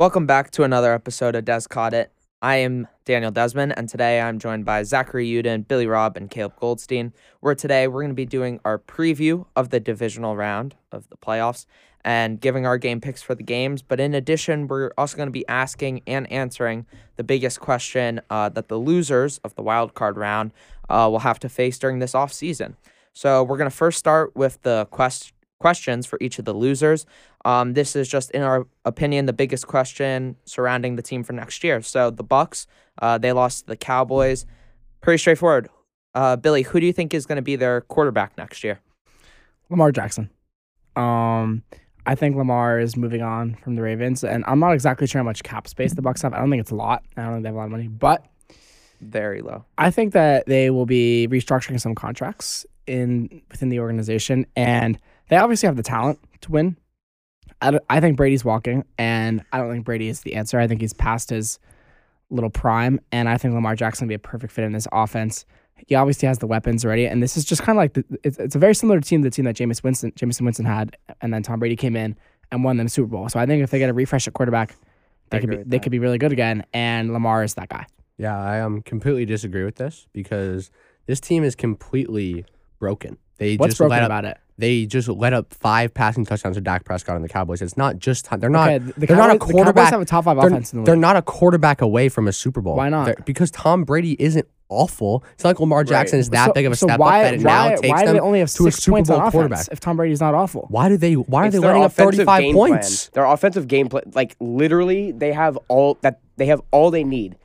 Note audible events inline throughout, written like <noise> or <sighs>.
Welcome back to another episode of Des Caught It. I am Daniel Desmond, and today I'm joined by Zachary Uden, Billy Robb, and Caleb Goldstein. Where today we're going to be doing our preview of the divisional round of the playoffs and giving our game picks for the games. But in addition, we're also going to be asking and answering the biggest question uh, that the losers of the wild card round uh, will have to face during this off season. So we're going to first start with the quest- questions for each of the losers. Um, this is just, in our opinion, the biggest question surrounding the team for next year. So the Bucks, uh, they lost to the Cowboys. Pretty straightforward. Uh, Billy, who do you think is going to be their quarterback next year? Lamar Jackson. Um, I think Lamar is moving on from the Ravens, and I'm not exactly sure how much cap space the Bucks have. I don't think it's a lot. I don't think they have a lot of money, but Very low. I think that they will be restructuring some contracts in within the organization, and they obviously have the talent to win. I, I think Brady's walking, and I don't think Brady is the answer. I think he's past his little prime, and I think Lamar Jackson will be a perfect fit in this offense. He obviously has the weapons already, and this is just kind of like the, it's, it's a very similar team to the team that Jameis Winston Jameson Winston had, and then Tom Brady came in and won them the Super Bowl. So I think if they get a refresh at quarterback, they I could be they that. could be really good again, and Lamar is that guy. Yeah, I um completely disagree with this because this team is completely broken. They What's just broken let up, about it? They just let up five passing touchdowns to Dak Prescott and the Cowboys. It's not just they're not okay, the they're not a Cowboys- the Cowboys have a top five they're, offense in the they're not a quarterback away from a Super Bowl. Why not? They're- because Tom Brady isn't awful. It's not like Lamar Jackson is that so, big of a so step why, up that it why, now takes why do them they only have to a Super points Bowl quarterback. if Tom Brady's not awful? Why do they why are It's they their letting up offensive 35 points? Plan. Their offensive game plan, like literally, they have all that. They have all they need.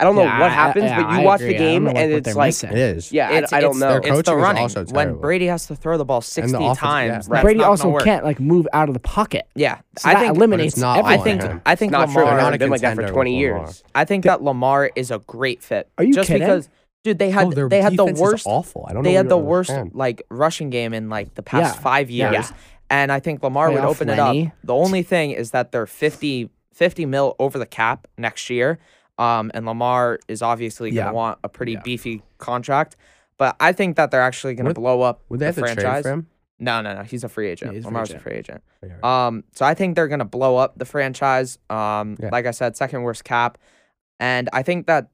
I don't know Yeah, what I- happens, yeah, but you I watch agree. the game what- and what it's like, missing. It is. yeah, It's, I, I don't it's, know. Their It's coaching the is running. also when. Brady has to throw the ball 60 offense- times, yeah. that's Brady also work. can't like move out of the pocket. Yeah, So I that think eliminates not everything. I think I think not true. Lamar. They're not a They've been like that for 20 years. I think that Lamar is a great fit. Are you just kidding? because, dude, they had No, their they had the worst awful. I don't they had the worst understand. like rushing game in like the past Yeah. five Yeah. years. And I think Lamar would Playoff open it up. The only thing is that they're 50, 50 mil over the cap next year. Um, and Lamar is obviously going to Yeah. want a pretty Yeah. beefy contract. But I think that they're actually going to blow up Would they the have to franchise. trade for him? No, no, no. He's a free agent. he's a free Lamar's agent. a free agent. Um, so I think they're gonna blow up the franchise. Um, Yeah. like I said, second worst cap, and I think that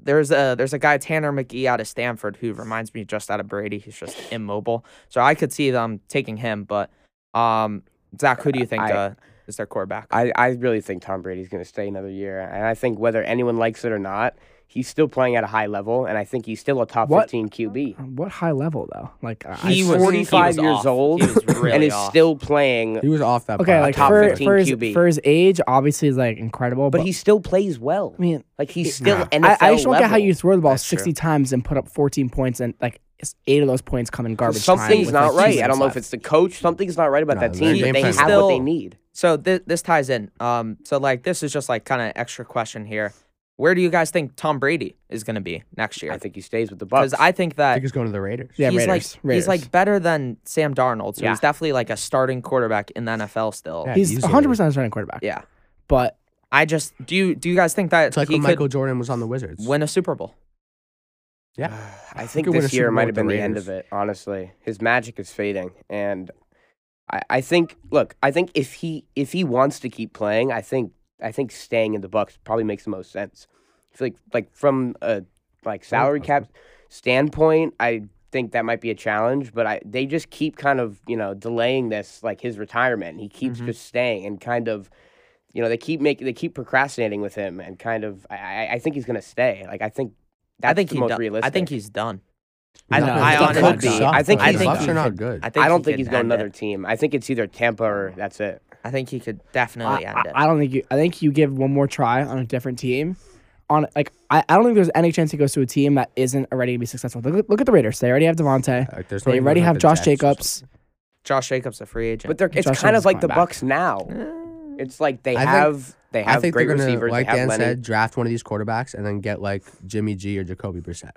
there's a there's a guy Tanner McKee out of Stanford who reminds me just out of Brady. He's just immobile. So I could see them taking him. But um, Zach, who do you think I- uh, is their quarterback? I, I really think Tom Brady's going to stay another year, and I think whether anyone likes it or not, he's still playing at a high level, and I think he's still a top What? 15 QB. Uh, what high level though? Like He He's was- he 45 was years off. old He was <laughs> really and is off. still playing, He was off that. okay, like top for, 15 for his QB. for his age, obviously is like incredible. but But, he still plays well. I mean, Like he's still Nah. NFL I, I just don't get how you throw the ball That's true. sixty times and put up fourteen points and like it's eight of those points come in garbage. time Something's with, not like, two right. I don't know if it's the coach. Something's not right about No, that team. But they have is- what they need. So this this ties in. Um, so like this is just like kind of extra question here. Where do you guys think Tom Brady is gonna be next year? I think he stays with the Bucks. Because I think I that think he's going to the Raiders. Yeah, he's Raiders, like he's like better than Sam Darnold. So Yeah. he's definitely like a starting quarterback in the NFL still. Yeah. He's one hundred percent starting quarterback. Yeah. But I just do you do you guys think that It's like he when could Michael Jordan was on the Wizards. win a Super Bowl? yeah, <sighs> I He think could win this year might have been the end of it. Honestly, his magic is fading, and I, I think. Look, I think if he if he wants to keep playing, I think I think staying in the Bucks probably makes the most sense. I feel like like from a like salary cap standpoint, I think that might be a challenge. But I they just keep kind of you know delaying this like his retirement. He keeps Mhm. just staying and kind of. You know they keep making they keep procrastinating with him and kind of I, I, think he's gonna stay like I think that's I think the he most done- realistic. I think he's done. I, No, don't- I could honestly be. I think I he's- the think Bucks he are not good. I think I don't think could he's going another it. team. I think it's either Tampa or that's it. I think he could definitely I, end it. I, I don't think you. I think you give one more try on a different team. On like, I, I don't think there's any chance he goes to a team that isn't already gonna be successful. Look, at- look at the Raiders. They already have Davante. Like, there's They already have the Josh Jets Jacobs. Josh Jacobs a free agent. But they're, it's Josh kind Jacobs of like the coming back. Bucks now. It's like they I think- have they have I think great they're gonna, receivers. like they have Dan Lenny. said, draft one of these quarterbacks and then get like Jimmy G or Jacoby Brissett,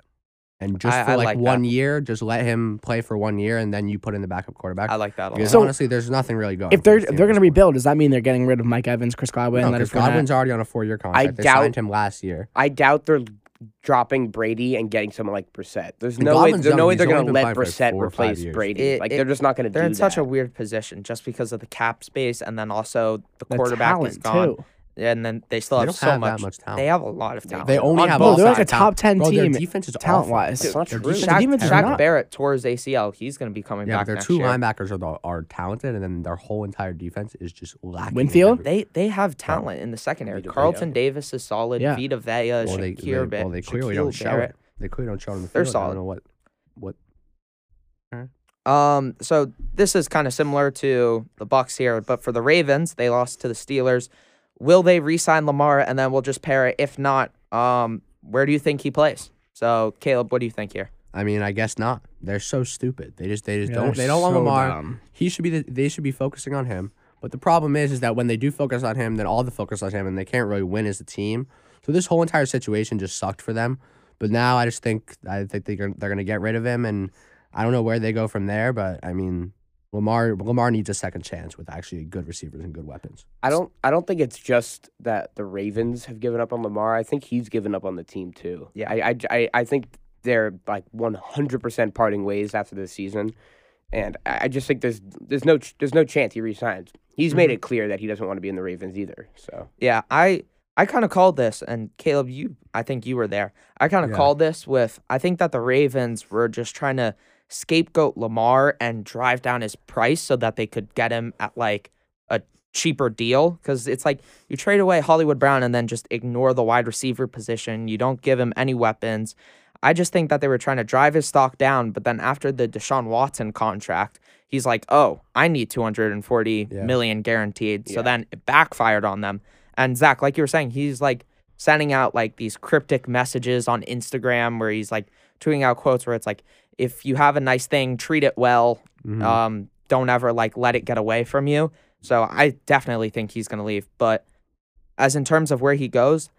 and just I- for I like, like one year, just let him play for one year, and then you put in the backup quarterback. I like that a because lot. So- honestly, there's nothing really going. If they're this they're going to rebuild, does that mean they're getting rid of Mike Evans, Chris Godwin, No, Leonard because Godwin's already on a four-year contract. they doubt- signed him last year. I doubt they're dropping Brady and getting someone like Brissett. There's And no way. Godwin's There's no way He's they're only going to been let playing for, Brissett four or five replace years. Brady. It- like it- they're just not going to do that. They're in that. such a weird position just because of the cap space and then also the, The quarterback is talent, gone. too. And then they still They have don't so have much. that much talent. They have a lot of talent. They only On have Bro, both they're like a top ten Bro, their team defense is talent awful. wise. It's not Their true. defense Shaq- is defense Shaq. Barrett tore his ACL. He's going to be coming Yeah, back their next two year. linebackers are the, are talented, and then their whole entire defense is just lacking. Winfield? They they have talent in the secondary. Vita Vea. Carlton Davis is solid. Yeah. Vita Vea, well, they, they, well, they clearly Shaquille don't show Barrett. it. They clearly don't show it on the They're field. I solid. don't know what what Um, so this is kind of similar to the Bucks here, but for the Ravens, they lost to the Steelers. Will they re-sign Lamar and then we'll just pair it? If not, um, where do you think he plays? So Caleb, what do you think here? I mean, I guess not. They're so stupid. They just they just Yeah, don't they're don't want so Lamar. dumb. He should be the, they should be focusing on him. But the problem is is that when they do focus on him, then all the focus on him and they can't really win as a team. So this whole entire situation just sucked for them. But now I just think I think they're they're going to get rid of him and I don't know where they go from there, but I mean Lamar Lamar needs a second chance with actually good receivers and good weapons. I don't. I don't think it's just that the Ravens have given up on Lamar. I think he's given up on the team too. Yeah. I. I. I, I think they're like one hundred percent parting ways after this season, and I I just think there's there's no there's no chance he resigns. He's made mm-hmm. it clear that he doesn't want to be in the Ravens either. So Yeah, I I kind of called this, and Caleb, you I think you were there. I kind of Yeah. called this with I think that the Ravens were just trying to scapegoat Lamar and drive down his price so that they could get him at like a cheaper deal because it's like you trade away Hollywood Brown and then just ignore the wide receiver position. You don't give him any weapons. I just think that they were trying to drive his stock down, but then after the Deshaun Watson contract, he's like, "Oh, I need two hundred and forty Yeah. million guaranteed." So Yeah. then it backfired on them. And Zach, like you were saying, he's like sending out like these cryptic messages on Instagram where he's like tweeting out quotes where it's like, "If you have a nice thing, treat it well. Mhm. Um, don't ever like let it get away from you." So I definitely think he's gonna leave. But as in terms of where he goes,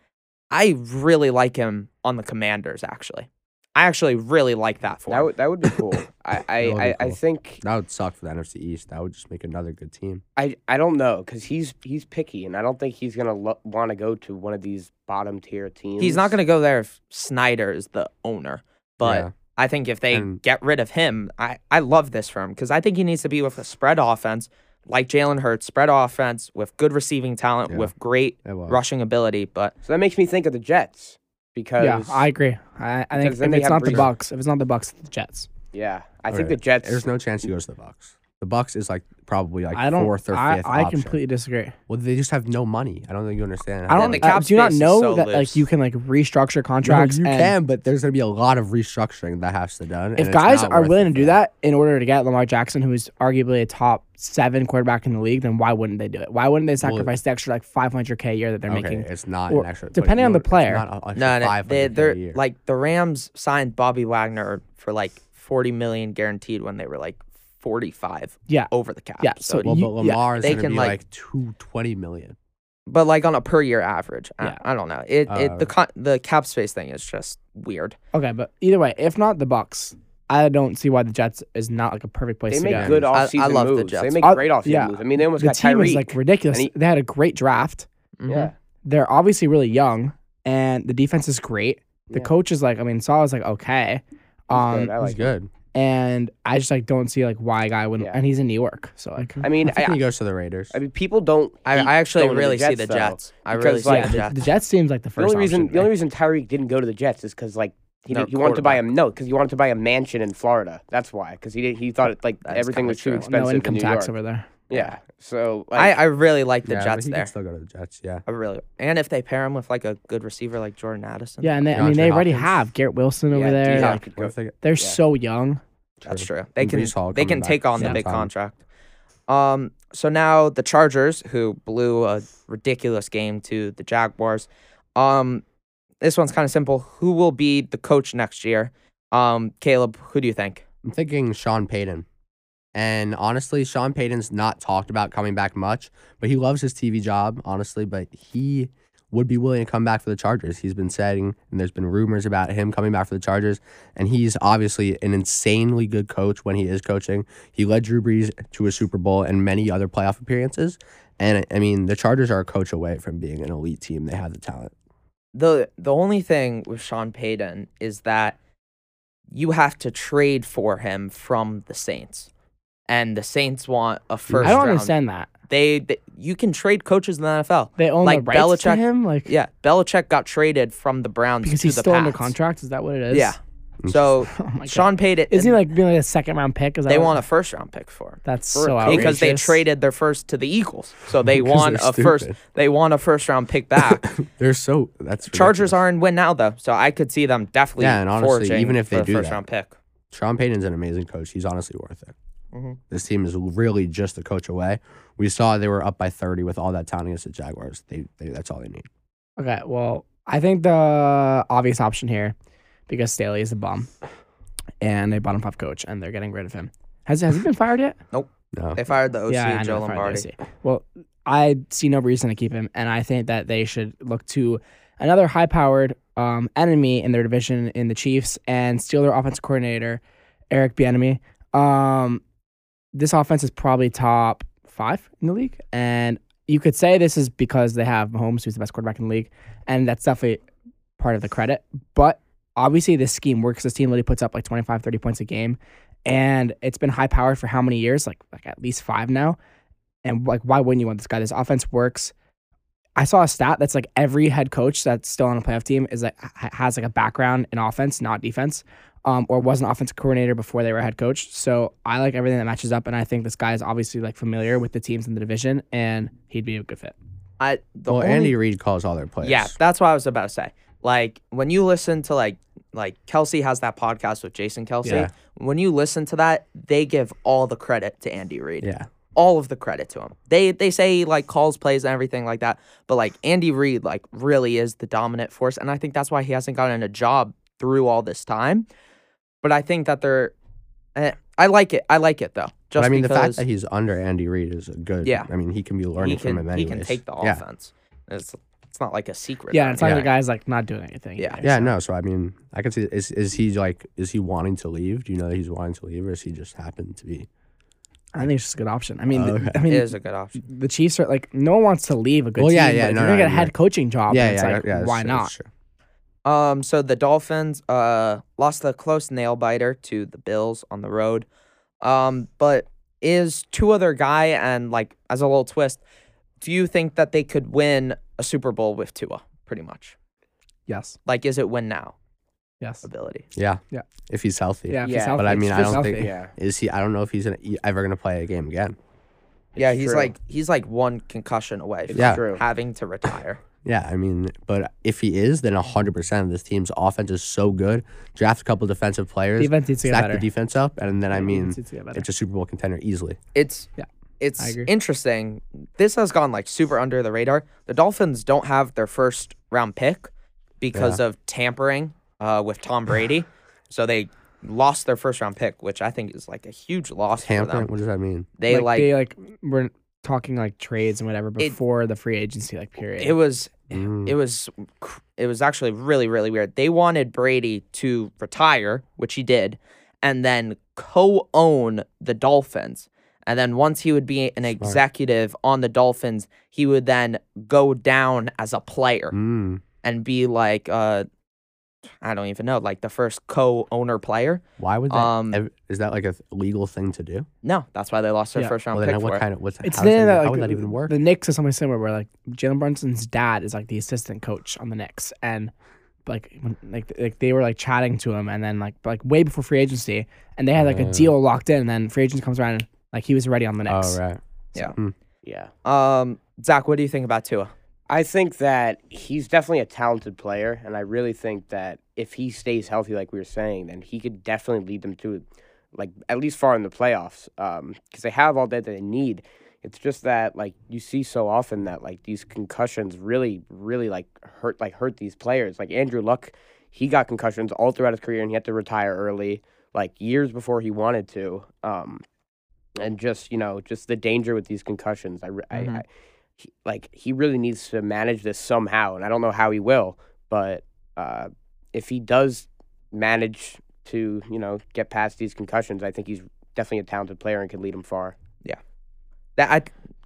I really like him on the Commanders. Actually, I actually really like that for that him. would that would be cool. <laughs> I. I. Be I, I think. that would suck for the NFC East. That would just make another good team. I. I don't know because he's he's picky, and I don't think he's gonna lo- want to go to one of these bottom tier teams. He's not gonna go there if Snyder is the owner. But Yeah. I think if they And- get rid of him, I, I love this for him because I think he needs to be with a spread offense like Jalen Hurts, spread offense with good receiving talent, Yeah. with great rushing ability. But So that makes me think of the Jets because Yeah, I agree. I, I think if it's have not the Bucks, if it's not the Bucks, the Jets. yeah, I think Alright. the Jets. There's no chance he goes to the Bucks. The Bucks is like probably like I don't. fourth or fifth I option. completely disagree. Well, they just have no money. I don't think you understand. I don't. the uh, cap do you not space is know so that like you can like restructure No, contracts? you and can, but there's gonna be a lot of restructuring that has to be done. and If it's guys not are worth willing it to do them. that in order to get Lamar Jackson, who is arguably a top seven quarterback in the league, then why wouldn't they do it? Why wouldn't they sacrifice the extra like 500k a year that they're okay, making? it's not or an extra. but depending on you the know, player. It's not a, extra no, no, 500K they, they're year. like the Rams signed Bobby Wagner for like 40 million guaranteed when they were like 45 Yeah. over the cap. Yeah, So, so well, you- but yeah, Lamar is they gonna can, be like- like, two twenty million. but like on a per year average, I- Yeah. I, don't know. It, it the Uh, con- the cap space thing is just weird. Okay, but either way, if not the Bucks, I don't see why the Jets is not like a perfect place they to make go. good I- I off-season love the moves. They Jets. make Uh, great off-season yeah. moves. I mean, they almost the got team Tyreek. is like ridiculous. he- they had a great draft. Mhm. yeah, They're obviously really young, and the defense is great. The Yeah. coach is like, I mean, Saul is like okay, He's um, good. I like. him. good. And I just like don't see like why a guy wouldn't. Yeah. And he's in New York, so like I mean, I think I, he goes to the Raiders. I mean, people don't. I, I actually going to really see Jets, the though. Jets. I because, really see like, the the, Jets. the Jets seems like the first. The first only reason option. the only reason Tyreek didn't go to the Jets is because like he, No did, he wanted to buy a quarterback. no because he wanted to buy a mansion in Florida. That's why because he did, he thought it, like That is everything kinda was too true. expensive no income in New tax York. over there. Yeah, so I, like, I really like the yeah, but Jets he there. can still go to the Jets. Yeah. I really and if they pair him with like a good receiver like Jordan Addison. Yeah, and they, I mean DeAndre they already Hopkins. have Garrett Wilson over Yeah, there. D-Hop Like, could What go- if they, they're yeah. so young. That's True. true. They And can Breece Hall they coming can back take on the big time. contract. Um so now the Chargers who blew a ridiculous game to the Jaguars. Um this one's kind of simple. Who will be the coach next year? Um Caleb, who do you think? I'm thinking Sean Payton. And honestly, Sean Payton's not talked about coming back much, but he loves his TV job, honestly. But he would be willing to come back for the Chargers. He's been saying, and there's been rumors about him coming back for the Chargers. And he's obviously an insanely good coach when he is coaching. He led Drew Brees to a Super Bowl and many other playoff appearances. And I mean, the Chargers are a coach away from being an elite team. They have the talent. The the only thing with Sean Payton is that you have to trade for him from the Saints. And the Saints want a first I don't round. understand that. They, they you can trade coaches in the NFL. They own Like the rights to him, like Yeah, Belichick got traded from the Browns because to he's the still under Pats. contract. Is that what it is? Yeah. So <laughs> Oh. Sean Payton Is he like being like a second round pick? Is that they want a first round pick for him. That's for- so outrageous. because they traded their first to the Eagles. So they want they're a first they want a first round pick <laughs> back. They're so that's Chargers ridiculous. are in win now though. So I could see them definitely Yeah, and honestly, foraging even if they for a do first that- round pick. Sean Payton's an amazing coach. He's honestly worth it. Mhm. This team is really just a coach away. We saw they were up by 30 with all that talent against the Jaguars. They, they that's all they need. Okay, well, I think the obvious option here, because Staley is a bum, and they bottom five coach, and they're getting rid of him. Has has he been fired yet? Nope. No. They fired the OC yeah, I know, Joe they Lombardi. Well, I see no reason to keep him, and I think that they should look to another high-powered um, enemy in their division in the Chiefs and steal their offensive coordinator, Eric Bieniemy. Um, this offense is probably top five in the league, and you could say this is because they have Mahomes, who's the best quarterback in the league, and that's definitely part of the credit. But obviously, this scheme works. This team literally puts up like 25, 30 points a game, and it's been high powered for how many years? Like like at least five now. And like, why wouldn't you want this guy? This offense works. I saw a stat that's like every head coach that's still on a playoff team is like has like a background in offense, not defense, um, or was an offensive coordinator before they were head coach. So I like everything that matches up, and I think this guy is obviously like familiar with the teams in the division, and he'd be a good fit. I the well, only, Andy Reid calls all their plays. Yeah, that's what I was about to say. Like when you listen to like like Kelce has that podcast with Jason Kelce. Yeah. When you listen to that, they give all the credit to Andy Reid. Yeah. All of the credit to him. They they say he, like calls plays and everything like that, but like Andy Reid like really is the dominant force, and I think that's why he hasn't gotten a job through all this time. But I think that they're, eh, I like it. I like it though. Just But I mean, the because fact that he's under Andy Reid is a good. Yeah. I mean, he can be learning can from him he anyways. can take the yeah. offense. It's it's not like a secret. Yeah, it's not Yeah. like the guy's like not doing anything. Yeah. either, Yeah, so. no. So I mean, I can see. Is is he like? Is he wanting to leave? Do you know that he's wanting to leave, or is he just happened to be? I think it's just a good option. I mean, Oh, okay. I mean, It is a good option. the Chiefs are like no one wants to leave a good Well, team. yeah, yeah, but if no, you're no, gonna get a yeah. head coaching job. yeah, then it's yeah, like, yeah. that's why true, not? that's true. Um, so the Dolphins uh lost a close nail biter to the Bills on the road. Um, but is two other guy and like as a little twist, do you think that they could win a Super Bowl with Tua? Pretty much. Yes, Like, is it win now yes, ability? Yeah. Yeah. If he's healthy. yeah. if he's Yeah, healthy, but I mean, I don't healthy. think- Yeah. Is he? I don't know if he's gonna, e- ever gonna play a game again. yeah, he's true. like he's like one concussion away from Yeah. having to retire. Yeah, I mean, but if he is, then hundred percent of this team's offense is so good. Draft a couple defensive players, defense needs to get stack better. the defense up, and then I mean, Defense needs to get better. it's a Super Bowl contender easily. It's Yeah, I It's agree. interesting. This has gone like super under the radar. The Dolphins don't have their first round pick because of tampering uh, with Tom Brady. <sighs> so they lost their first round pick, which I think is like a huge loss for Tampering. them. What does that mean? They like, like, they like were talking like trades and whatever before the free agency like period. it was Mm. it was it was actually really really weird. They wanted Brady to retire, which he did, and then co-own the Dolphins. And then once he would be an executive on the Dolphins, he would then go down as a player Mm. and be like uh I don't even know, like the first co-owner player. Why would that? Um, ev- is that like a th- legal thing to do? No, that's why they lost their Yeah. first round Well, pick then for what it. kind of what's it's how, does the, that, like, how would that even work? The Knicks is something similar where like Jalen Brunson's dad is like the assistant coach on the Knicks, and like when, like like they were like chatting to him, and then like like way before free agency, and they had like a Uh. deal locked in, and then free agency comes around, and like he was already on the Knicks. oh right. Yeah. Mm. Yeah. Um, Zach, what do you think about Tua? I think that he's definitely a talented player, and I really think that if he stays healthy, like we were saying, then he could definitely lead them to, like at least far in the playoffs, because they have all that they need. It's just that like you see so often that like these concussions really, really like hurt like hurt these players. Like Andrew Luck, he got concussions all throughout his career, and he had to retire early, like years before he wanted to. Um, and just you know, just the danger with these concussions. I, Mhm. I, I he, like he really needs to manage this somehow, and I don't know how he will. But uh, if he does manage to, you know, get past these concussions, I think he's definitely a talented player and can lead them far. Yeah, that I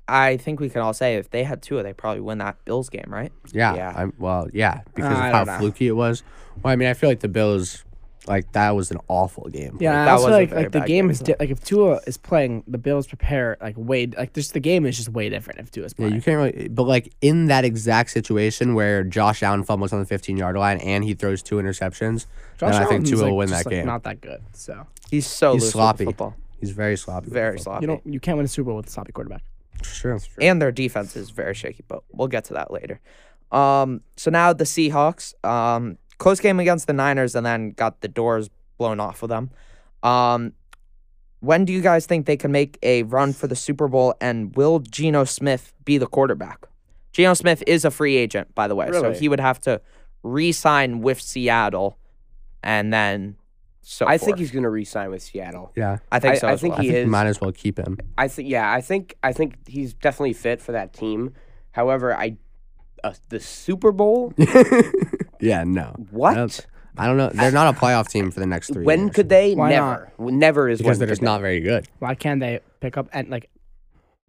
I think we can all say if they had Tua, they probably win that Bills game, right? Yeah. Yeah. I'm, well, yeah, because I of don't how know. fluky it was. Well, I mean, I feel like the Bills Like that was an awful game. Yeah, Like, I that also was like like the game game is di- like if Tua is playing, the Bills prepare like way like just the game is just way different if Tua's Yeah, playing. you can't really. But like in that exact situation where Josh Allen fumbles on the 15 yard line and he throws two interceptions, Josh then I think Allen's, Tua like, will win just, that like, game. Not that good. So He's so He's loose with the sloppy. football. He's very sloppy. Very sloppy. you don't you can't win a Super Bowl with a sloppy quarterback. football. Sure. and their defense is very shaky, but we'll get to that later. Um, so now the Seahawks, um, close game against the Niners, and then got the doors blown off of them. Um, when do you guys think they can make a run for the Super Bowl, and will Geno Smith be the quarterback? Geno Smith is a free agent, by the way, so he would have to re-sign with Seattle, and then so I think he's going to re-sign with Seattle. Yeah. I think I- so. I as think well. I He think is- might as well keep him. I think yeah, I think I think he's definitely fit for that team. However, I uh, the Super Bowl? <laughs> yeah. No. What? don't- I don't know. They're not a playoff team for the next three when years. could they? Why Never. Never is because when they're just they. not very good. Why can't they pick up and like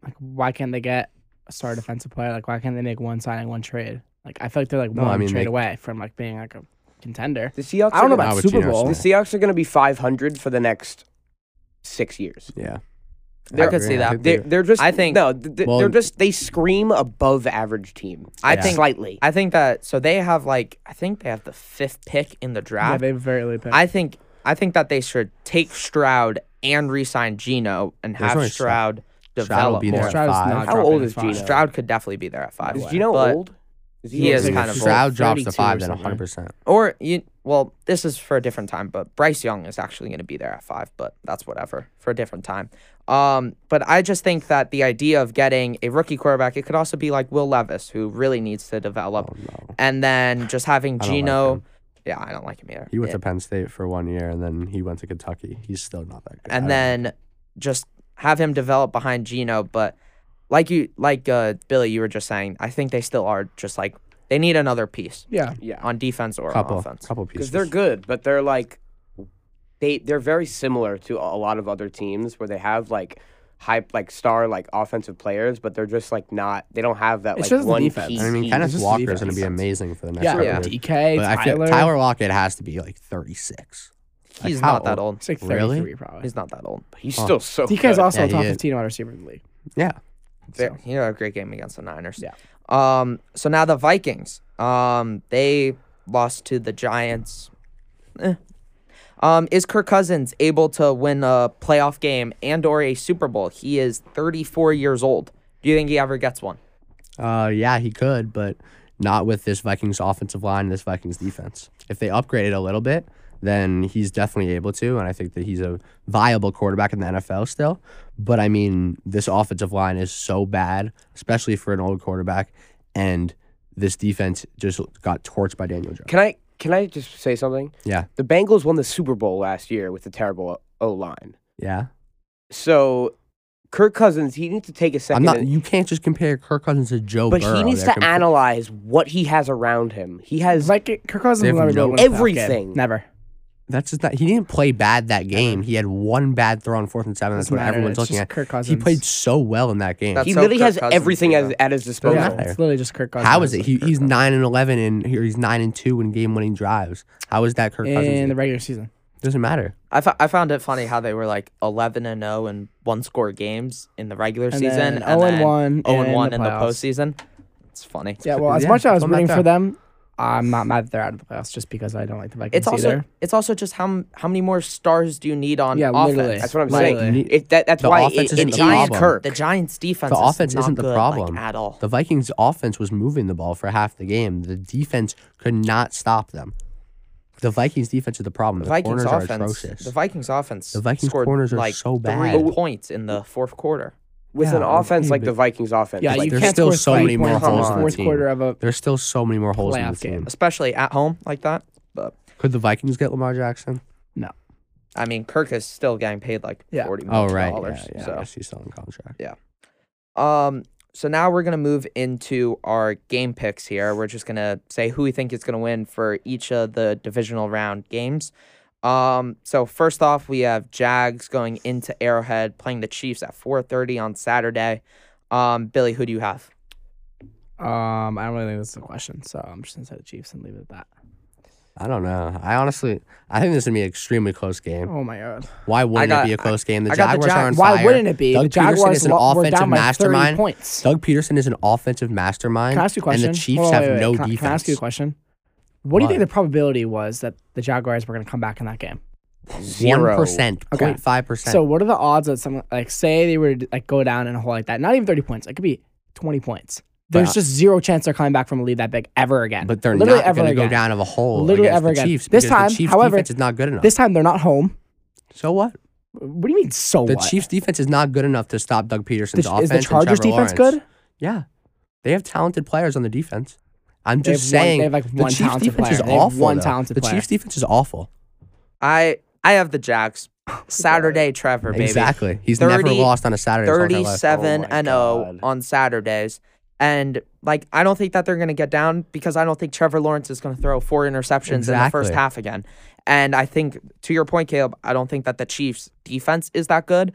like why can't they get a star defensive player? Like why can't they make one signing, one trade? Like I feel like they're like No, one I mean, trade they- away from like being like a contender. The Seahawks. I don't know about Super Geno Bowl. The Seahawks are going to be 500 for the next six years. Yeah. I could agree. see that. They're, they- they're just. I think- no. th- th- Well- they're just. They scream above average team. I Yeah. think slightly. I think that so they have like I think they have the fifth pick in the draft. Yeah, draft. they have a very late pick. I think I think that they should take Stroud and re-sign Geno and There's have only Stroud Stroud will develop be more. there at five. not How old is five. Geno? Stroud could definitely be there at five. is way. Geno But- old? Is He is kind of. Stroud drops to 32 five, or then something. 100. percent Or you well, this is for a different time, but Bryce Young is actually going to be there at five, but that's whatever for a different time. Um, but I just think that the idea of getting a rookie quarterback, it could also be like Will Levis, who really needs to develop, Oh no. and then just having don't like Geno. yeah, I don't like him either. He went Yeah. to Penn State for one year, and then he went to Kentucky. He's still not that good. And don't know. then just have him develop behind Geno. But like you, like uh, Billy, you were just saying, I think they still are just like they need another piece yeah. Yeah. on defense or on couple, offense. couple pieces. because they're good, but they're like they they're very similar to a lot of other teams where they have like hype like star like offensive players, but they're just like not they don't have that It's like just one defense. key. I mean, piece. Kenneth Walker is going to be amazing for the next Yeah, couple Yeah. years. DK, But I feel Tyler. Tyler Lockett has to be like 36. He's how not that old. It's like Really? probably. He's not that old. But He's Oh. still so DK is good. also Yeah, a top 15 wide receiver in the league. Yeah. So- He had a great game against the Niners. Yeah. Um. So now the Vikings. Um. They lost to the Giants. Eh. Um. Is Kirk Cousins able to win a playoff game and or a Super Bowl? He is 34 years old. Do you think he ever gets one? Uh, yeah, he could, but not with this Vikings offensive line, this Vikings defense. If they upgrade it a little bit, then he's definitely able to, and I think that he's a viable quarterback in the NFL still. But I mean, this offensive line is so bad, especially for an old quarterback, and this defense just got torched by Daniel Jones. Can I can I just say something? Yeah, The Bengals won the Super Bowl last year with the terrible O line. yeah. So Kirk Cousins, he needs to take a 2nd I'm not. You can't just compare Kirk Cousins to Joe but Burrow. he needs They're to compa- analyze what he has around him. He has Like Kirk Cousins will never go no- win a playoff game. Everything. Never. That's just not. He didn't play bad that game. He had one bad throw on fourth and seven. That's Doesn't what matter. everyone's It's looking just at. Kirk He Cousins. played so well in that game. That's he so literally Kirk has Cousins everything do as, that. at his disposal. Yeah, matter. it's literally just Kirk Cousins. How is it? He, he's Cousins. nine and eleven, and here he's nine and two in game-winning drives. How is that Kirk Cousins? in the regular season. Doesn't matter. I, fo- I found it funny how they were like 11 and 0 in one score games in the regular And season then and 0 and then 1 0 and in 1 the in the playoffs. postseason. It's funny. Yeah, well, as Yeah, much as I was something like rooting for that. them, I'm not mad that they're out of the playoffs just because I don't like the Vikings It's also either. it's also just how m- how many more stars do you need on Yeah, offense? literally. That's what I'm Like, saying. Ne- It, that, that's the why offense it, isn't it the is problem. Kirk. The Giants defense The is offense not isn't the good, problem. like, at all. The Vikings' offense was moving the ball for half the game. The defense could not stop them. The Vikings' defense is the problem. The The, Vikings corners are offense. atrocious. The Vikings offense. The Vikings scored corners are like so three bad. points in the fourth quarter. With Yeah, an offense okay, like the Vikings offense. Yeah, like, you there's can't still score so 30 many more holes the in the fourth team. quarter of a There's still so many more holes in the Playoff game. team. especially at home like that. But Could the Vikings get Lamar Jackson? No. I mean, Kirk is still getting paid like Yeah. forty Oh million right, dollars. yeah, yeah. I so guess he's still in contract. Yeah. Um, so now we're gonna move into our game picks here. We're just gonna say who we think is gonna win for each of the divisional round games. Um, so first off, we have Jags going into Arrowhead playing the Chiefs at 4:30 on Saturday. Um, Billy, who do you have? Um, I don't really think that's is a question, so I'm just gonna say the Chiefs and leave it at that. I don't know. I honestly, I think this is gonna be an extremely close game. Oh my god! Why wouldn't got, it be a close I, game? The I Jaguars the Jag- are on Why fire. wouldn't it be? Doug the Jaguars Peterson is an lo- offensive mastermind. Points. Doug Pederson is an offensive mastermind. Can I ask you a question? And the Chiefs oh, wait, wait, have no can, defense. Can I ask you a question? What do you think the probability was that the Jaguars were going to come back in that game? Zero percent, Okay. 0.5%. So what are the odds that someone like say they were like go down in a hole like that? Not even thirty points. It could be twenty points. There's But- just zero chance they're coming back from a lead that big ever again. but they're Literally not ever going to go down of a hole. Literally ever the again. Chiefs This time, the however, defense is not good enough. This time they're not home. so what? What do you mean? So The what? Chiefs defense is not good enough to stop Doug Pederson's The- offense. is the Chargers defense Lawrence. good? Yeah, they have talented players on the defense. I'm just they saying one, they have like the Chiefs defense player. is awful. One talented the player. Chiefs defense is awful. I I have the Jags. <laughs> Saturday, Trevor, baby. Exactly. He's 30, never lost on a Saturday. Thirty-seven oh and oh zero on Saturdays, and like I don't think that they're gonna get down because I don't think Trevor Lawrence is gonna throw four interceptions exactly. in the first half again. And I think to your point, Caleb, I don't think that the Chiefs' defense is that good.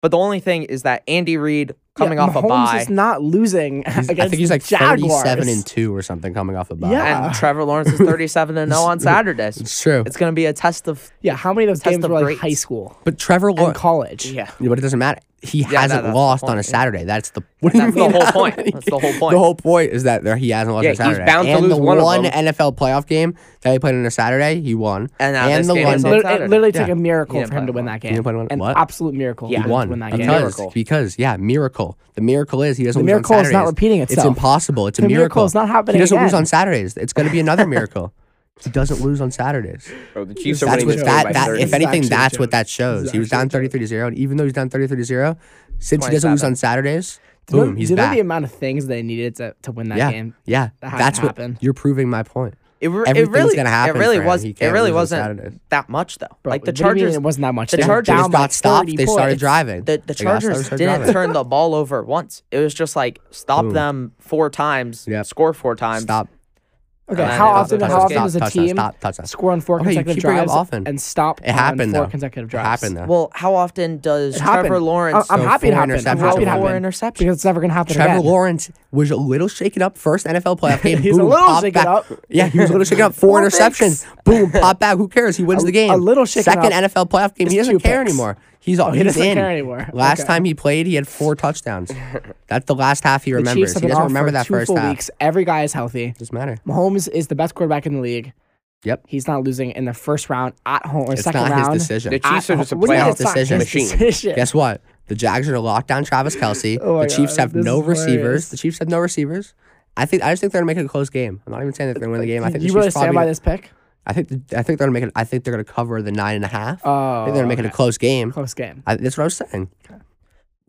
But the only thing is that Andy Reid coming yeah, off Mahomes a bye. Is not losing. I think he's like Jaguars. thirty-seven and two or something coming off a bye. Yeah, and Trevor Lawrence is thirty-seven and oh zero on Saturdays. It's true. It's going to be a test of yeah. How many of those games were like high school? But Trevor Lawrence college. Yeah. yeah, but it doesn't matter he yeah, hasn't lost on a Saturday. That's the what that's the whole point. <laughs> That's the whole point. The whole point is that there, he hasn't lost yeah, on Saturday. He's bound and to lose the one, one NFL playoff game that he played on a Saturday, he won. And, and the one li- it literally yeah. took a miracle for him to win that game. An absolute miracle. He won. that because, game. Miracle. because yeah, miracle. The miracle is he doesn't. The miracle is not repeating itself. It's impossible. It's a miracle. It's not happening. He doesn't lose on Saturdays. It's going to be another <laughs> miracle. He doesn't lose on Saturdays. Bro, the Chiefs that's are winning that, that, If anything, that's what that shows. He was down 33 to 0, and even though he's down 33 to 0, since he doesn't lose on Saturdays, boom, he's you know the amount of things they needed to, to win that yeah, game? Yeah. That that's happened. you're proving my point. It, re- it really gonna happen. It really was. It really wasn't that much though. Bro, like the Chargers, it wasn't that much. The they Chargers down got stopped. They started it's, driving. The, the Chargers didn't turn the ball over once. It was just like stop Boom. them four times, yep. score four times, stop Okay, how often? How often does a team score on four consecutive drives and stop it happened, on four consecutive drives? Happened though. Well, how often does Trevor Lawrence? I'm happy it happened. I'm happy it happened. Interception because it's never gonna happen. Trevor Lawrence was a little shaken up first NFL playoff <laughs> game. He's a little shaken up. Yeah, he was a little shaken up. <laughs> Four interceptions. Boom, pop back. Who cares? He wins <laughs> the game. A little shaken up. Second NFL playoff game. He doesn't care anymore. He's all, oh, he doesn't care anymore. Last time he played, he had four touchdowns. That's the last half he remembers. He doesn't remember that first half. Weeks. Every guy is healthy. Doesn't matter. Mahomes Mahomes is the best quarterback in the league. Yep. He's not losing in the first round at home or it's second not round. his decision. The Chiefs are just a playoff decision machine. Guess what? The Jags are locked down Travis Kelce. oh the Chiefs God, have no receivers. The Chiefs have no receivers. I think I just think they're gonna make it a close game. I'm not even saying that they're gonna win the game. I think you really stand by this pick. I think the, I think they're gonna make it. I think they're gonna cover the nine and a half. Oh, I think they're gonna make okay. it a oh, close game. Close game. I, that's what I was saying. Okay.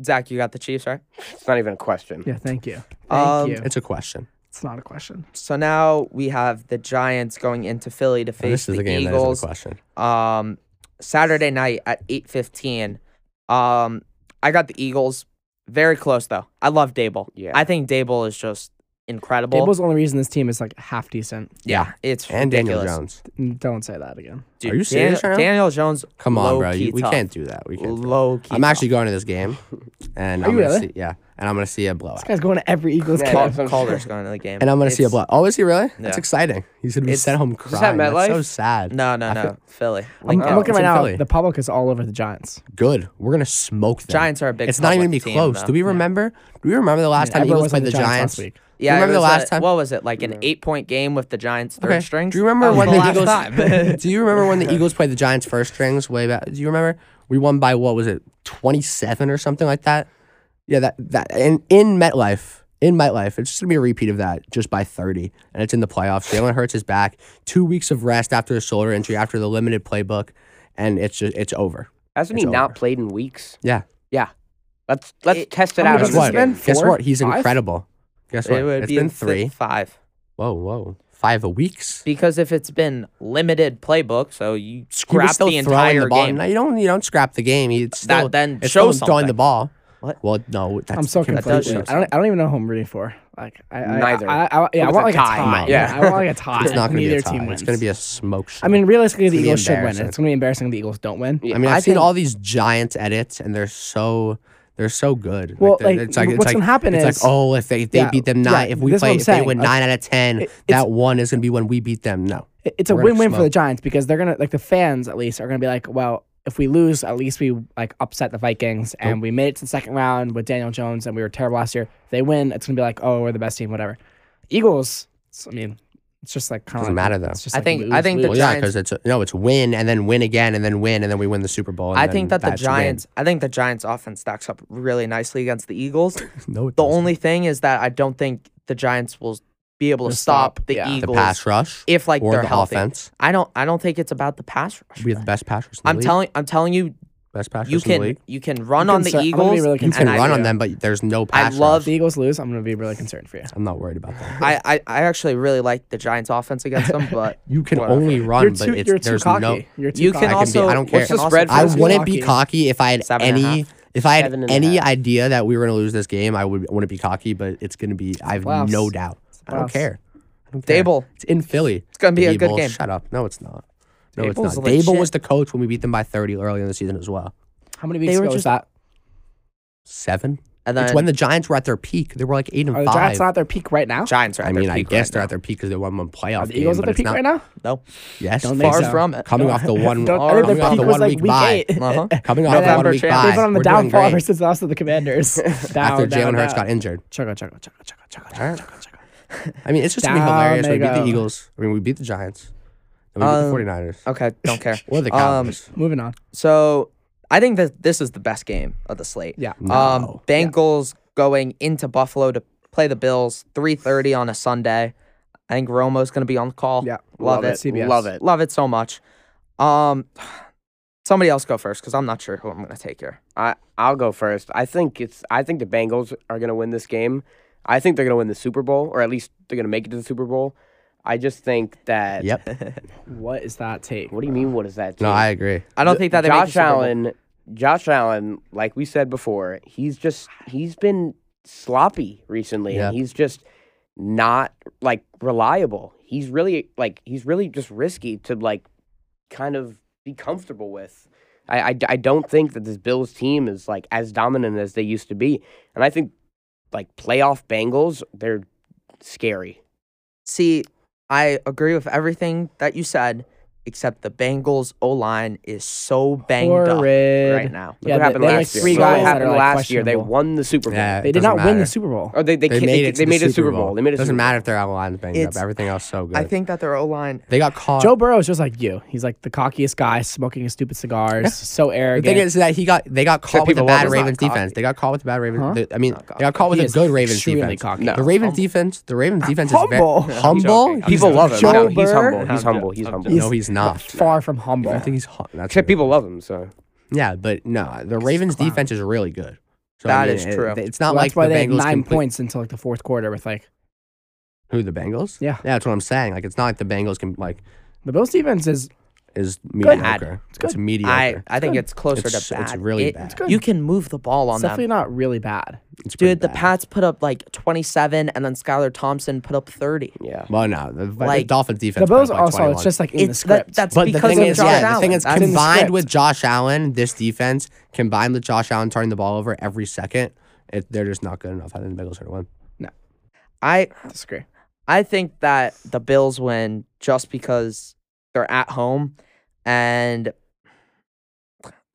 Zach, you got the Chiefs, right? It's not even a question. Yeah, thank you. Thank um, you. It's a question. It's not a question. So now we have the Giants going into Philly to face this is the a game Eagles. That isn't a question. Um, Saturday night at eight fifteen. Um, I got the Eagles. Very close though. I love Daboll. Yeah. I think Daboll is just incredible. Daboll's the only reason this team is like half decent. Yeah, it's and ridiculous. Daniel Jones. Don't say that again. Dude, Are you serious? Daniel, Daniel Jones. Come on, bro. You, we can't do that. We can't. Low key. I'm tough. actually going to this game, <laughs> and Are I'm you really? See, yeah and I'm gonna see a blowout. This guy's going to every Eagles Yeah, game. that's I'm- Calder's going to the game. And I'm gonna see a blowout. Oh, is he really? That's exciting. He's gonna be It's- sent home Is crying. That's so sad. No, no, no. Philly. I'm, I'm looking at right now. Philly. The public is all over the Giants. Good. We're gonna smoke them. Giants are a big It's not even gonna be team, close. Do we remember? Do we remember the last time Eagles played the Giants? last week. Do you Yeah, remember the last a- time? What was it like? An eight-point game with the Giants' third Okay. strings. Do you remember oh, when the, Eagles? <laughs> do you remember when the <laughs> Eagles played the Giants first strings way back? Do you remember? We won by what was it, twenty seven or something like that? Yeah, that that and in MetLife, in MetLife, it's just gonna be a repeat of that, just by thirty, and it's in the playoffs. Jalen Hurts is back, two weeks of rest after his shoulder injury, after the limited playbook, and it's just it's over. Hasn't he over. not played in weeks? Yeah, yeah. Let's let's it, test it out. Guess what? guess what? He's five? incredible. Guess what? It would it's be been three, five. Whoa, whoa five a weeks. Because if it's been limited playbook, so you scrap the entire the game. No, you don't. You don't scrap the game. You still, that then it's shows still throwing the ball. What? Well, no, that's I'm so confused. I don't. I don't even know who I'm rooting for. Like I, Neither. I, I, I, yeah, I want like a tie. No. Yeah, I want like a tie. It's not going to be a tie. Team wins. It's going to be a smoke show. I mean, realistically, the Eagles should win. It's going to be embarrassing if the Eagles don't win. Yeah. I mean, I've seen all these Giants edits, and they're so they're so good. Well, like, like it's like, what's like, gonna happen it's is like, oh, if they, if they yeah, beat them nine, yeah, if we play, if saying. they win okay. nine out of ten, it, that one is gonna be when we beat them. No, it's We're a win-win for the Giants because they're gonna like the fans at least are gonna be like, well, if we lose, at least we like upset the Vikings and Nope. we made it to the second round with Daniel Jones and we were terrible last year. If they win, it's gonna be like, oh, we're the best team, whatever. Eagles, I mean, it's just like kind of Doesn't matter, though. It's just I think- lose, I think the lose. well, yeah, Giants- because it's a, no, it's win and then win again and then win and then we win the Super Bowl. and I think that the that's win. Giants. I think the Giants' offense stacks up really nicely against the Eagles. <laughs> no, it The doesn't. only thing is that I don't think the Giants will be able to To stop, stop, the yeah. The the Eagles pass rush if like or they're the healthy. offense. I don't. I don't think it's about the pass rush. We have the best pass rush. In the I'm league. telling. I'm telling you. best pass You rush in the can. league. You can run You on can the start- I'm gonna be Eagles. really You can concerned I- run on them, but there's no pass. love If rush. the Eagles lose, I'm gonna be really concerned for you. I'm not worried about that. I, I, I actually really like the Giants' offense against them, <laughs> but You can Whatever. only run, you're but too, it's you're too there's cocky. no. You're too you cocky. can I can be- also. I don't you care. What's the spread I wouldn't be Cocky. cocky if I had Seven any. If I had Seven and a any idea that we were going to lose this game, I would wouldn't be cocky. But it's going to be. I have playoffs. no doubt. I don't care. I don't care. Daboll. It's in Philly. It's gonna be a good Daboll, game. Shut up. No, it's not. No, Daboll's it's not. legit. Daboll was the coach when we beat them by 30 early in the season as well. How many They weeks were ago was just- that? Seven. And then it's when the Giants were at their peak. They were like eight and Are the five. Giants not at their peak right now? Giants are. At I mean, their I peak guess right they're now. at their peak because they won one playoff Are the game. Eagles at but their it's peak not- right now? No, Yes. Don't think far so. from it. Coming off the one. Don't, coming their off peak the was one like week week bye. eight. Uh-huh. Coming off the November one week champ. bye. They've been on the We're doing downfall ever since they lost to the Commanders. down, After down, Jalen Hurts down. got injured. Chugga, chugga, chugga, chugga, chugga, chugga, chugga, chugga. I mean, it's just gonna be hilarious. they We beat the. Eagles. I mean, we beat the Giants. And we beat Um, the 49ers. Okay, don't care. <laughs> Or the um, Cowboys. Moving on. So I think that this is the best game of the slate. Yeah. Um, No. Bengals going into Buffalo to play the Bills, three thirty on a Sunday. I think Romo's going to be on the call. Yeah. love, Love it. it. CBS. Love it. Love it so much. Um, <sighs> somebody else go first because I'm not sure who I'm going to take here. I I'll go first. I think it's I think the Bengals are gonna win this game. I think they're gonna win the Super Bowl, or at least they're gonna make it to the Super Bowl. I just think that. Yep. <laughs> What is that take? What do you mean? What is that? Take? No. I agree. I don't think that they make the Josh Super Bowl. Allen. Josh Allen, like we said before, he's just he's been sloppy recently, Yeah. and he's just not like reliable. He's really like he's really just risky to like kind of be comfortable with. I, I, I don't think that this Bills team is like as dominant as they used to be, and I think like playoff Bengals they're scary. See, I agree with everything that you said, except the Bengals O line is so banged up right now. Look Yeah, what they- happened they have last year. three Look guys what that happened are, like, last year. They won the Super Bowl. Yeah, They did doesn't not win the. Super Bowl. Oh, they they, They made they, it they the made a Super Super Bowl. Bowl. They made a Doesn't matter if their O line's banged It's- up. Everything else so good. I think that their O line. they got caught. Joe Burrow is just like you. He's like the cockiest guy, smoking his stupid cigars, so arrogant. the arrogant. thing is that he got they got caught with the bad. Ravens defense. They got caught with the bad Ravens. Huh? I mean, they got caught with He a good Ravens defense. The Ravens defense, the Ravens defense is Humble. very humble. People He's love him. Joe No, he's humble. He's humble. He's humble. No, he's not. far from humble. I think he's hu- that's Except people love him. So Yeah, but no, the Ravens clown. defense is really good. So, That I mean, is it- true. it's not Well, like that's why the they had Bengals nine complete- points until like the fourth quarter with like Who the Bengals? Yeah. yeah, that's what I'm saying. Like it's not like the Bengals can like the Bills defense is is mediocre. It's It's, good. mediocre. I, I think good. it's closer It's- to bad. it's really It- bad. It's good. You can move the ball on it's them. definitely not really bad. It's pretty Dude, the bad. Pats put up like 27, and then Skylar Thompson put up 30. yeah. Well, no, the, the Like, Dolphins The defense. Bills put up, like, also 21. it's just like in the It's that, script. that's But the because thing of is, Josh yeah, Allen. the thing is, That's in the combined script. with Josh Allen, this defense combined with Josh Allen turning the ball over every second, it, they're just not good enough. I think the Bengals are gonna win. No. I disagree. I think that the Bills win just because they're at home, and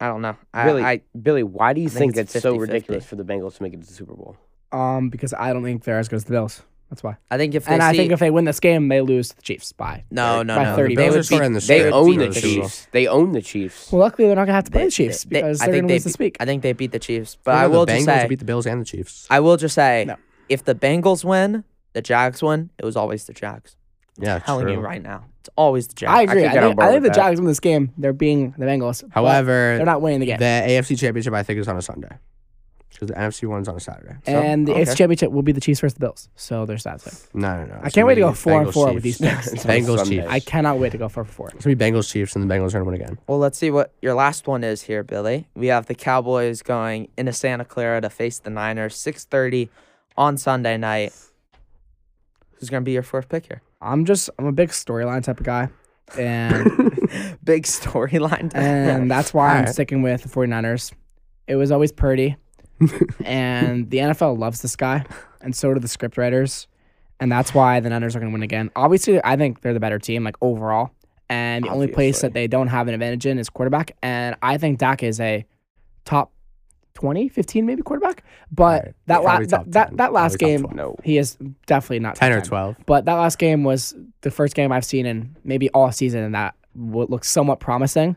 I don't know. I, Billy, I Billy, why do you I think think, it's it's, so 50-50. ridiculous for the Bengals to make it to the Super Bowl? Um, because I don't think they're as good as the Bills. That's why. I think if they And I think if they win this game, they lose to the Chiefs by. no no by no 30 they Bills would are sort of beat- in the They own the the Super Chiefs. They own the Chiefs. Well, luckily they're not gonna have to play They- the Chiefs they- because I they're think gonna they lose this week. I think they beat the Chiefs, but No, I no, will the just Bengals say beat the Bills and the Chiefs. I will just say No. if the Bengals win, the Jags win. It was always the Jags. Yeah, I'm telling you right now, it's always the Jags. I agree. can I, think, I think the with that. Jags win this game. They're being the Bengals. However, they're not winning the game. the AFC Championship I think is on a Sunday because the NFC one's on a Saturday. So, and the okay. AFC Championship will be the Chiefs versus the Bills. So there's that thing. no, no, no. I it's can't wait to go be four and Bengals four with these Chiefs. picks. <laughs> Bengals Sunday. Chiefs. I cannot wait to go four for four. It's gonna be Bengals Chiefs and the Bengals are gonna win again. Well, let's see what your last one is here, Billy. We have the Cowboys going into Santa Clara to face the Niners, 6:30 on Sunday night. Who's gonna be your fourth pick here? I'm just I'm a big storyline type of guy. And <laughs> Big storyline. and that's why I'm Alright. sticking with the 49ers. It was always Purdy. <laughs> and the NFL loves this guy, and so do the script writers, and that's why the Niners are going to win again. Obviously, I think they're the better team, like overall. And the only place Obviously. that they don't have an advantage in is quarterback, and I think Dak is a top 20, 15 maybe quarterback. But Right. that, la- Probably that that that last probably game, No. he is definitely not ten top or twelve. but that last game was the first game I've seen in maybe all season, and that w- looked somewhat promising.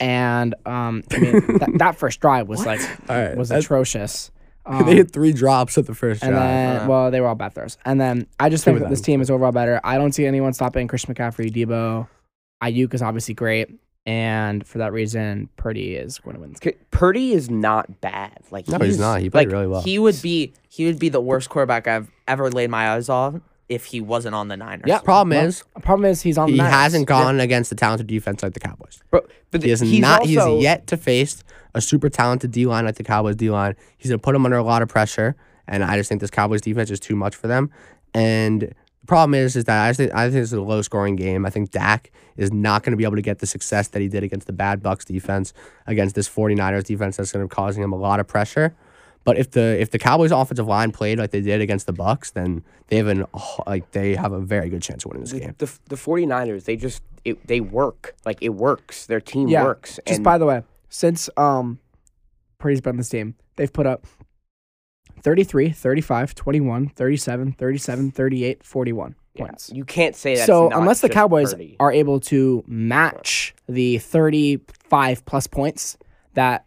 And um, I mean, <laughs> that, that first drive was like All right, was that's- atrocious. <laughs> Um, they hit three drops at the first and drive. then, Uh. well, they were all bad throws. And then I just Two think that this team is overall better. I don't see anyone stopping Christian McCaffrey, Deebo, Aiyuk is obviously great, and for that reason, Purdy is going to win. This game. Purdy is not bad. Like no, he's not. He played like really well. he would be he would be the worst quarterback I've ever laid my eyes on if he wasn't on the Niners. Yeah. Problem Well, is, problem is he's on. he the Niners. hasn't gone against the talented defense like the Cowboys. Bro, but He has he's not. Also, he has yet to face a super talented D line like the Cowboys D line. He's gonna put him under a lot of pressure, and I just think this Cowboys defense is too much for them. And the problem is, is that I think I think it's a low scoring game. I think Dak is not going to be able to get the success that he did against the bad Bucks defense, against this 49ers defense that's going to be causing him a lot of pressure. But if the if the Cowboys offensive line played like they did against the Bucks, then they have an like they have a very good chance of winning this the, game. the the 49ers, they just it, they work. Like it works. Their team Yeah, works. Just and by the way, since um Purdy's been on this team, they've put up 33, 35, 21, 37, 37, 38, 41 yeah, points. you can't say that. So unless the just Cowboys Purdy. are able to match the 35 plus points that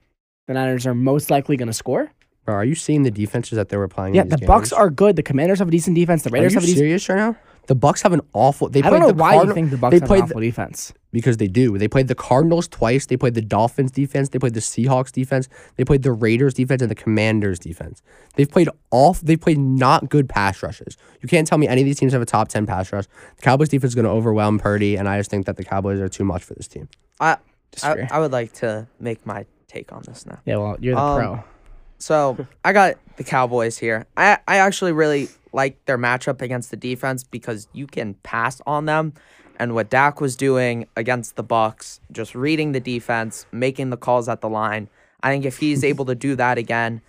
the Niners are most likely going to score. Bro, are you seeing the defenses that they were playing? Yeah, in the these Bucks are good. The Commanders have a decent defense. The Are Raiders you have a decent serious right now? The Bucks have an awful. They I don't know the why you think the Bucks they have played an the- awful defense. because they do. They played the Cardinals twice. They played the Dolphins defense. They played the Seahawks defense. They played the Raiders defense and the Commanders defense. They've played all. They played not good pass rushes. You can't tell me any of these teams have a top ten pass rush. The Cowboys defense is going to overwhelm Purdy, and I just think that the Cowboys are too much for this team. I, Disagree. I I would like to make my take on this now. yeah, well, you're the Um, pro. So I got the Cowboys here. I I actually really like their matchup against the defense because you can pass on them. And what Dak was doing against the Bucks, just reading the defense, making the calls at the line. I think if he's able to do that again,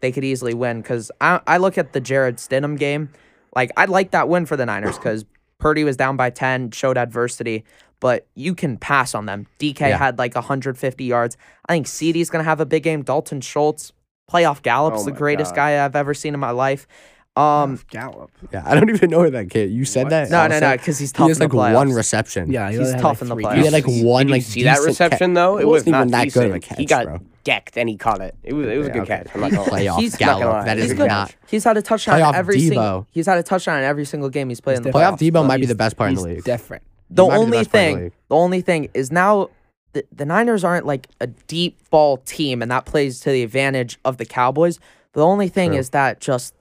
they could easily win. Because I, I look at the Jarrett Stidham game, like I'd like that win for the Niners because Purdy was down by ten, showed adversity, but you can pass on them. DK Yeah. had like 150 yards. I think CeeDee's gonna have a big game. Dalton Schultz, playoff Gallup's Oh the greatest God. guy I've ever seen in my life. Um, Gallup. Yeah, I don't even know that kid. You said What? that? no, no, also? no, because he's tough He tough has in like the playoffs. one reception. Yeah, he He's only had, tough like in the three playoffs. He had like Did one did you like see that decent reception ca- though? It It was wasn't not even that good of a catch, He got bro. decked and he caught it. It was it was a good okay. catch. I'm not gonna lie. Playoff He's- not gonna Gallup. lie. That He's is good. not. He's had a touchdown Playoff every Deebo. single. He's had a touchdown in every single game he's played in the different. Playoff playoffs. Deebo might be the best player in the league. different. The might be the only best player in the thing, league. the only thing is now the, the Niners aren't like a deep ball team, and that plays to the advantage of the Cowboys. The only thing True. is that just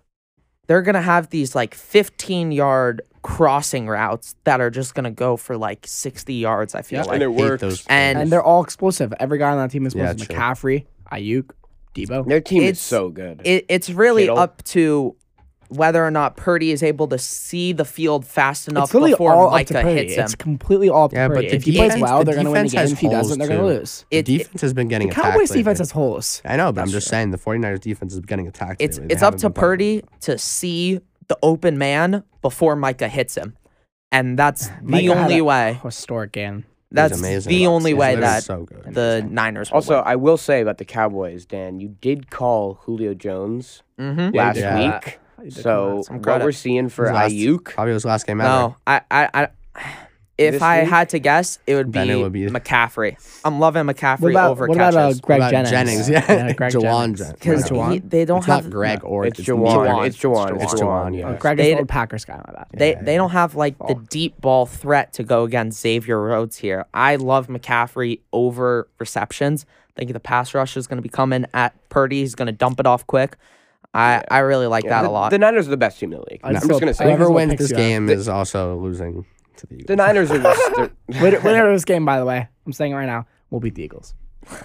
they're gonna have these like 15 yard crossing routes that are just gonna go for like 60 yards. I feel Yeah. like. And it Hate works. those And- And they're all explosive. Every guy on that team is explosive. true. McCaffrey, Aiyuk, Deebo. Their team It's- is so good. it, it's really Kittle. up to whether or not Purdy is able to see the field fast enough It's really before all up Micah to Purdy. hits him. It's completely all up to Yeah, but Purdy. the If he plays well, they're going to win the game. If he doesn't, holes, they're going to too. lose. The It- it- defense has been getting The attacked. Cowboys lately. defense has holes. I know, but That's I'm just true. saying the 49ers defense is getting attacked. it's it's up to been playing Purdy to see the open man before Micah hits him, and that's <sighs> the Micah had only a way. Historic game. That's amazing. the only way literally that so good. the Niners will also, I will say about the Cowboys, Dan, you did call Julio Jones win. Mhm. Last did call week. You did call So what we're seeing for His last- Aiyuk, Probably his last game ever. No, I, I, I, <sighs> if This I week? had to guess, it would be, it would be- McCaffrey. <laughs> I'm loving McCaffrey What about, over what about uh, catches Greg What about Jennings? Jennings, yeah. Greg Jauan Jennings. Jennings. because Right. Jauan? they don't it's have not Greg or it's it's Jauan. Jauan. It's Jauan. It's It's Jauan, Jauan. yeah. Oh, Greg is They- the old Packers guy. My bad. They Yeah, they don't have like the deep ball threat to go against Xavier Rhodes here. I love McCaffrey over receptions. I think the pass rush is going to be coming at Purdy. He's going to dump it off quick. I, Yeah. I really like Yeah, that the, a lot. The Niners are the best team in the league. I'd I'm still- just gonna say Whoever wins this you out. game The- is also losing to the Eagles. the Niners are just. they're- <laughs> Winner, winner of this game, by the way, I'm saying it right now, we'll beat the Eagles.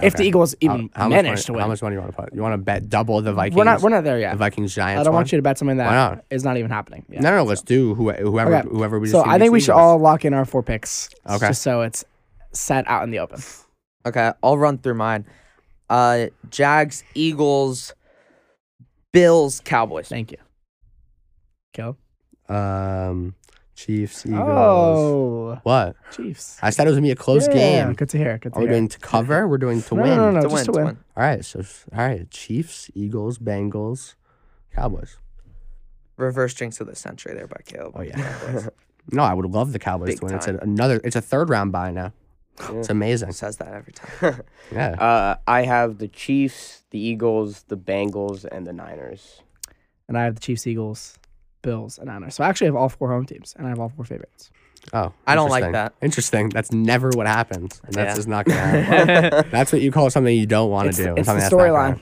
If the Eagles even how, much manage to win, How much money you want to put? You want to bet double the Vikings? we're not we're not there yet. the. Vikings Giants. I don't one? want you to bet something that not? is not even happening. yet. No, no, let's do who, whoever Okay. whoever we. So I think we should all lock in our four picks. Okay. Just so it's set out in the open. Okay, I'll run through mine. Uh, Jags, Eagles. Bills, Cowboys. Thank you. Caleb. Um, Chiefs, Eagles. Oh, What? Chiefs. I said it was gonna be a close Yeah, game. Good to hear. Good to Are we hear. doing to cover? We're doing to No, win. no, no, to just win, to to win. win. All right, so all right, Chiefs, Eagles, Bengals, Cowboys. Reverse jinx of the century there by Caleb. Oh, yeah. Cowboys. <laughs> No, I would love the Cowboys Big to win. It's time. a, another. It's a third round bye now. It's amazing. Says that every time. <laughs> Yeah. Uh, I have the Chiefs, the Eagles, the Bengals, and the Niners. and I have the Chiefs, Eagles, Bills, and Niners. So I actually have all four home teams, and I have all four favorites. Oh, I don't like that. Interesting. That's never what happens, and that's Yeah. just not gonna happen. <laughs> that's what you call something you don't want to do. it's the something that's not gonna storyline.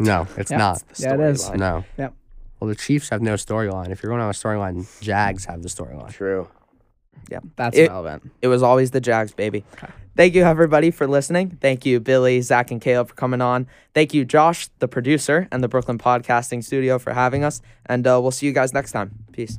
No, it's Yeah. not. The Yeah, it is. storyline. No. Yep. Well, the Chiefs have no storyline. If you're going to have a storyline, Jags have the storyline. True. That's It- relevant. It was always the Jags, baby. Okay. Thank you, everybody, for listening. Thank you, Billy, Zach, and Caleb, for coming on. Thank you, Josh, the producer, and the Brooklyn Podcasting Studio for having us. And uh, we'll see you guys next time. Peace.